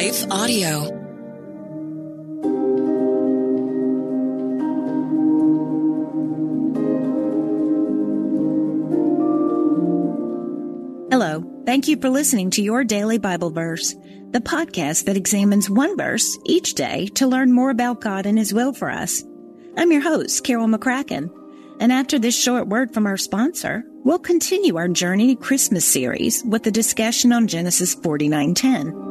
Life Audio. Hello. Thank you for listening to your daily Bible verse, the podcast that examines one verse each day to learn more about God and His will for us. I'm your host, Carol McCracken. And after this short word from our sponsor, we'll continue our Journey to Christmas series with a discussion on Genesis 49:10.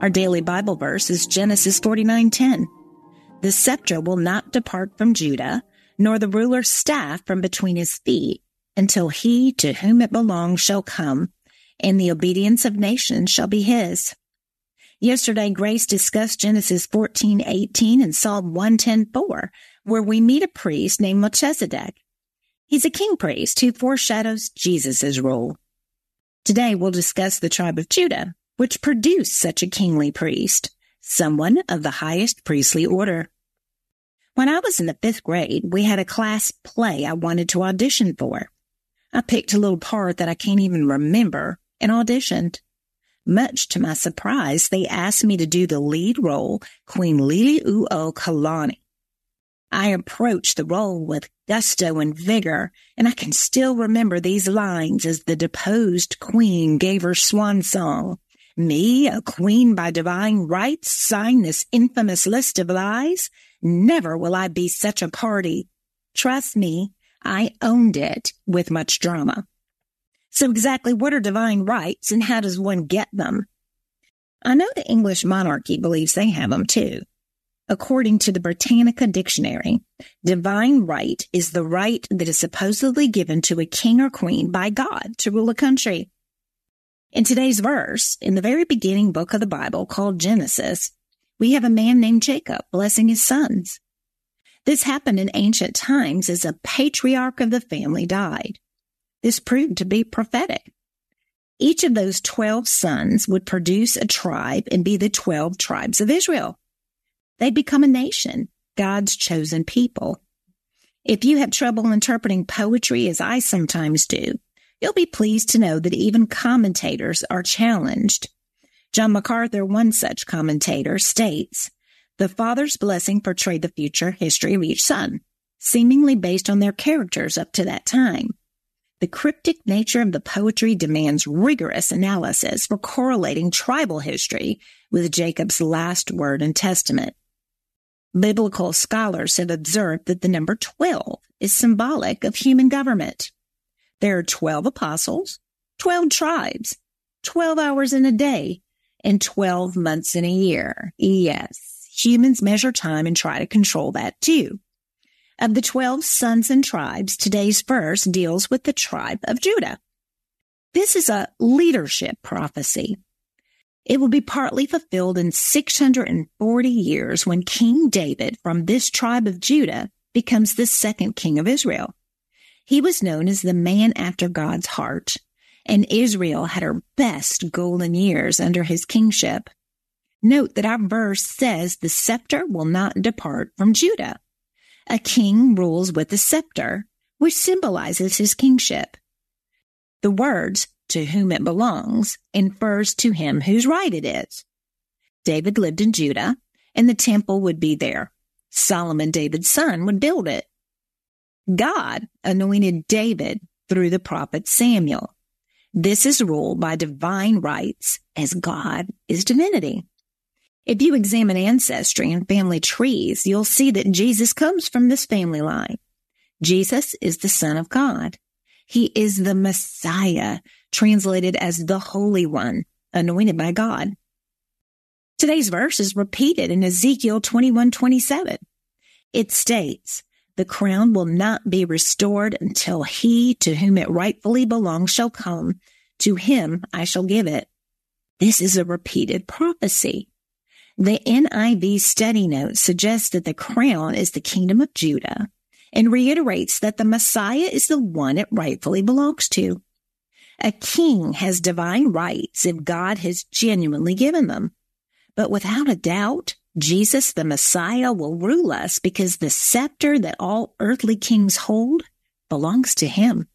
Our daily Bible verse is Genesis 49:10. The scepter will not depart from Judah, nor the ruler's staff from between his feet, until he to whom it belongs shall come, and the obedience of nations shall be his. Yesterday, Grace discussed Genesis 14:18 and Psalm 110:4, where we meet a priest named Melchizedek. He's a king priest who foreshadows Jesus' rule. Today, we'll discuss the tribe of Judah, which produced such a kingly priest, someone of the highest priestly order. When I was in the fifth grade, we had a class play I wanted to audition for. I picked a little part that I can't even remember and auditioned. Much to my surprise, they asked me to do the lead role, Queen Liliuokalani. Kalani. I approached the role with gusto and vigor, and I can still remember these lines as the deposed queen gave her swan song. Me, a queen by divine rights, sign this infamous list of lies? Never will I be such a party. Trust me, I owned it with much drama. So exactly what are divine rights and how does one get them? I know the English monarchy believes they have them too. According to the Britannica Dictionary, divine right is the right that is supposedly given to a king or queen by God to rule a country. In today's verse, in the very beginning book of the Bible called Genesis, we have a man named Jacob blessing his sons. This happened in ancient times as a patriarch of the family died. This proved to be prophetic. Each of those 12 sons would produce a tribe and be the 12 tribes of Israel. They'd become a nation, God's chosen people. If you have trouble interpreting poetry as I sometimes do, You'll be pleased to know that even commentators are challenged. John MacArthur, one such commentator, states, the father's blessing portrayed the future history of each son, seemingly based on their characters up to that time. The cryptic nature of the poetry demands rigorous analysis for correlating tribal history with Jacob's last word and testament. Biblical scholars have observed that the number 12 is symbolic of human government. There are 12 apostles, 12 tribes, 12 hours in a day, and 12 months in a year. Yes, humans measure time and try to control that too. Of the 12 sons and tribes, today's verse deals with the tribe of Judah. This is a leadership prophecy. It will be partly fulfilled in 640 years when King David from this tribe of Judah becomes the second king of Israel. He was known as the man after God's heart, and Israel had her best golden years under his kingship. Note that our verse says the scepter will not depart from Judah. A king rules with a scepter, which symbolizes his kingship. The words, to whom it belongs, infers to him whose right it is. David lived in Judah, and the temple would be there. Solomon, David's son, would build it. God anointed David through the prophet Samuel. This is ruled by divine rights as God is divinity. If you examine ancestry and family trees, you'll see that Jesus comes from this family line. Jesus is the son of God. He is the Messiah, translated as the Holy One, anointed by God. Today's verse is repeated in Ezekiel 21, 27. It states, the crown will not be restored until he to whom it rightfully belongs shall come. To him I shall give it. This is a repeated prophecy. The NIV study note suggests that the crown is the kingdom of Judah and reiterates that the Messiah is the one it rightfully belongs to. A king has divine rights if God has genuinely given them. But without a doubt, Jesus the Messiah will rule us because the scepter that all earthly kings hold belongs to him.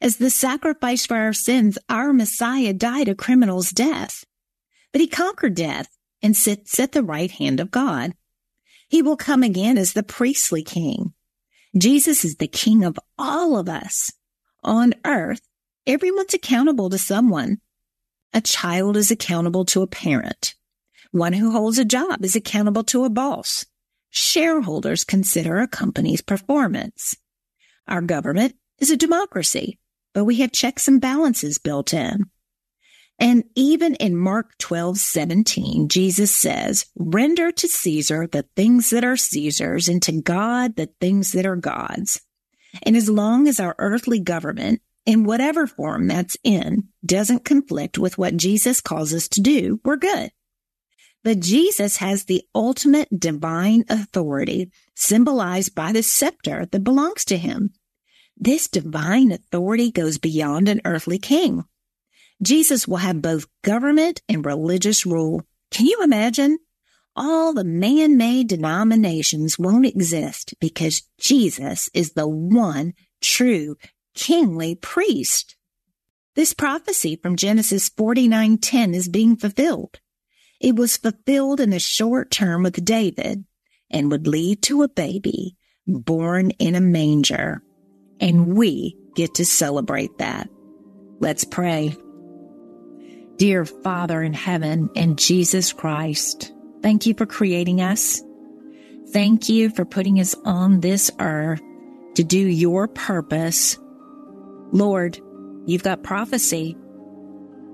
As the sacrifice for our sins, our Messiah died a criminal's death. But he conquered death and sits at the right hand of God. He will come again as the priestly king. Jesus is the king of all of us. On earth, everyone's accountable to someone. A child is accountable to a parent. One who holds a job is accountable to a boss. Shareholders consider a company's performance. Our government is a democracy, but we have checks and balances built in. And even in Mark 12, 17, Jesus says, render to Caesar the things that are Caesar's and to God the things that are God's. And as long as our earthly government, in whatever form that's in, doesn't conflict with what Jesus calls us to do, we're good. But Jesus has the ultimate divine authority symbolized by the scepter that belongs to him. This divine authority goes beyond an earthly king. Jesus will have both government and religious rule. Can you imagine? All the man-made denominations won't exist because Jesus is the one true kingly priest. This prophecy from Genesis 49:10 is being fulfilled. It was fulfilled in the short term with David and would lead to a baby born in a manger. And we get to celebrate that. Let's pray. Dear Father in heaven and Jesus Christ, thank you for creating us. Thank you for putting us on this earth to do your purpose. Lord, you've got prophecy.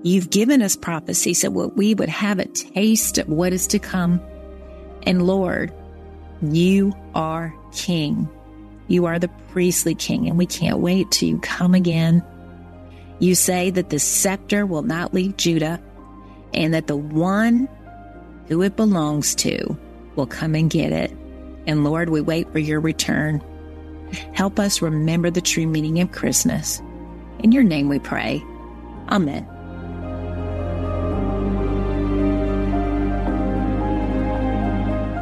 You've given us prophecy so that we would have a taste of what is to come. And Lord, you are King. You are the priestly King, and we can't wait till you come again you say that the scepter will not leave Judah and that the one who it belongs to will come and get it. And Lord, we wait for your return. Help us remember the true meaning of Christmas. In your name we pray. Amen.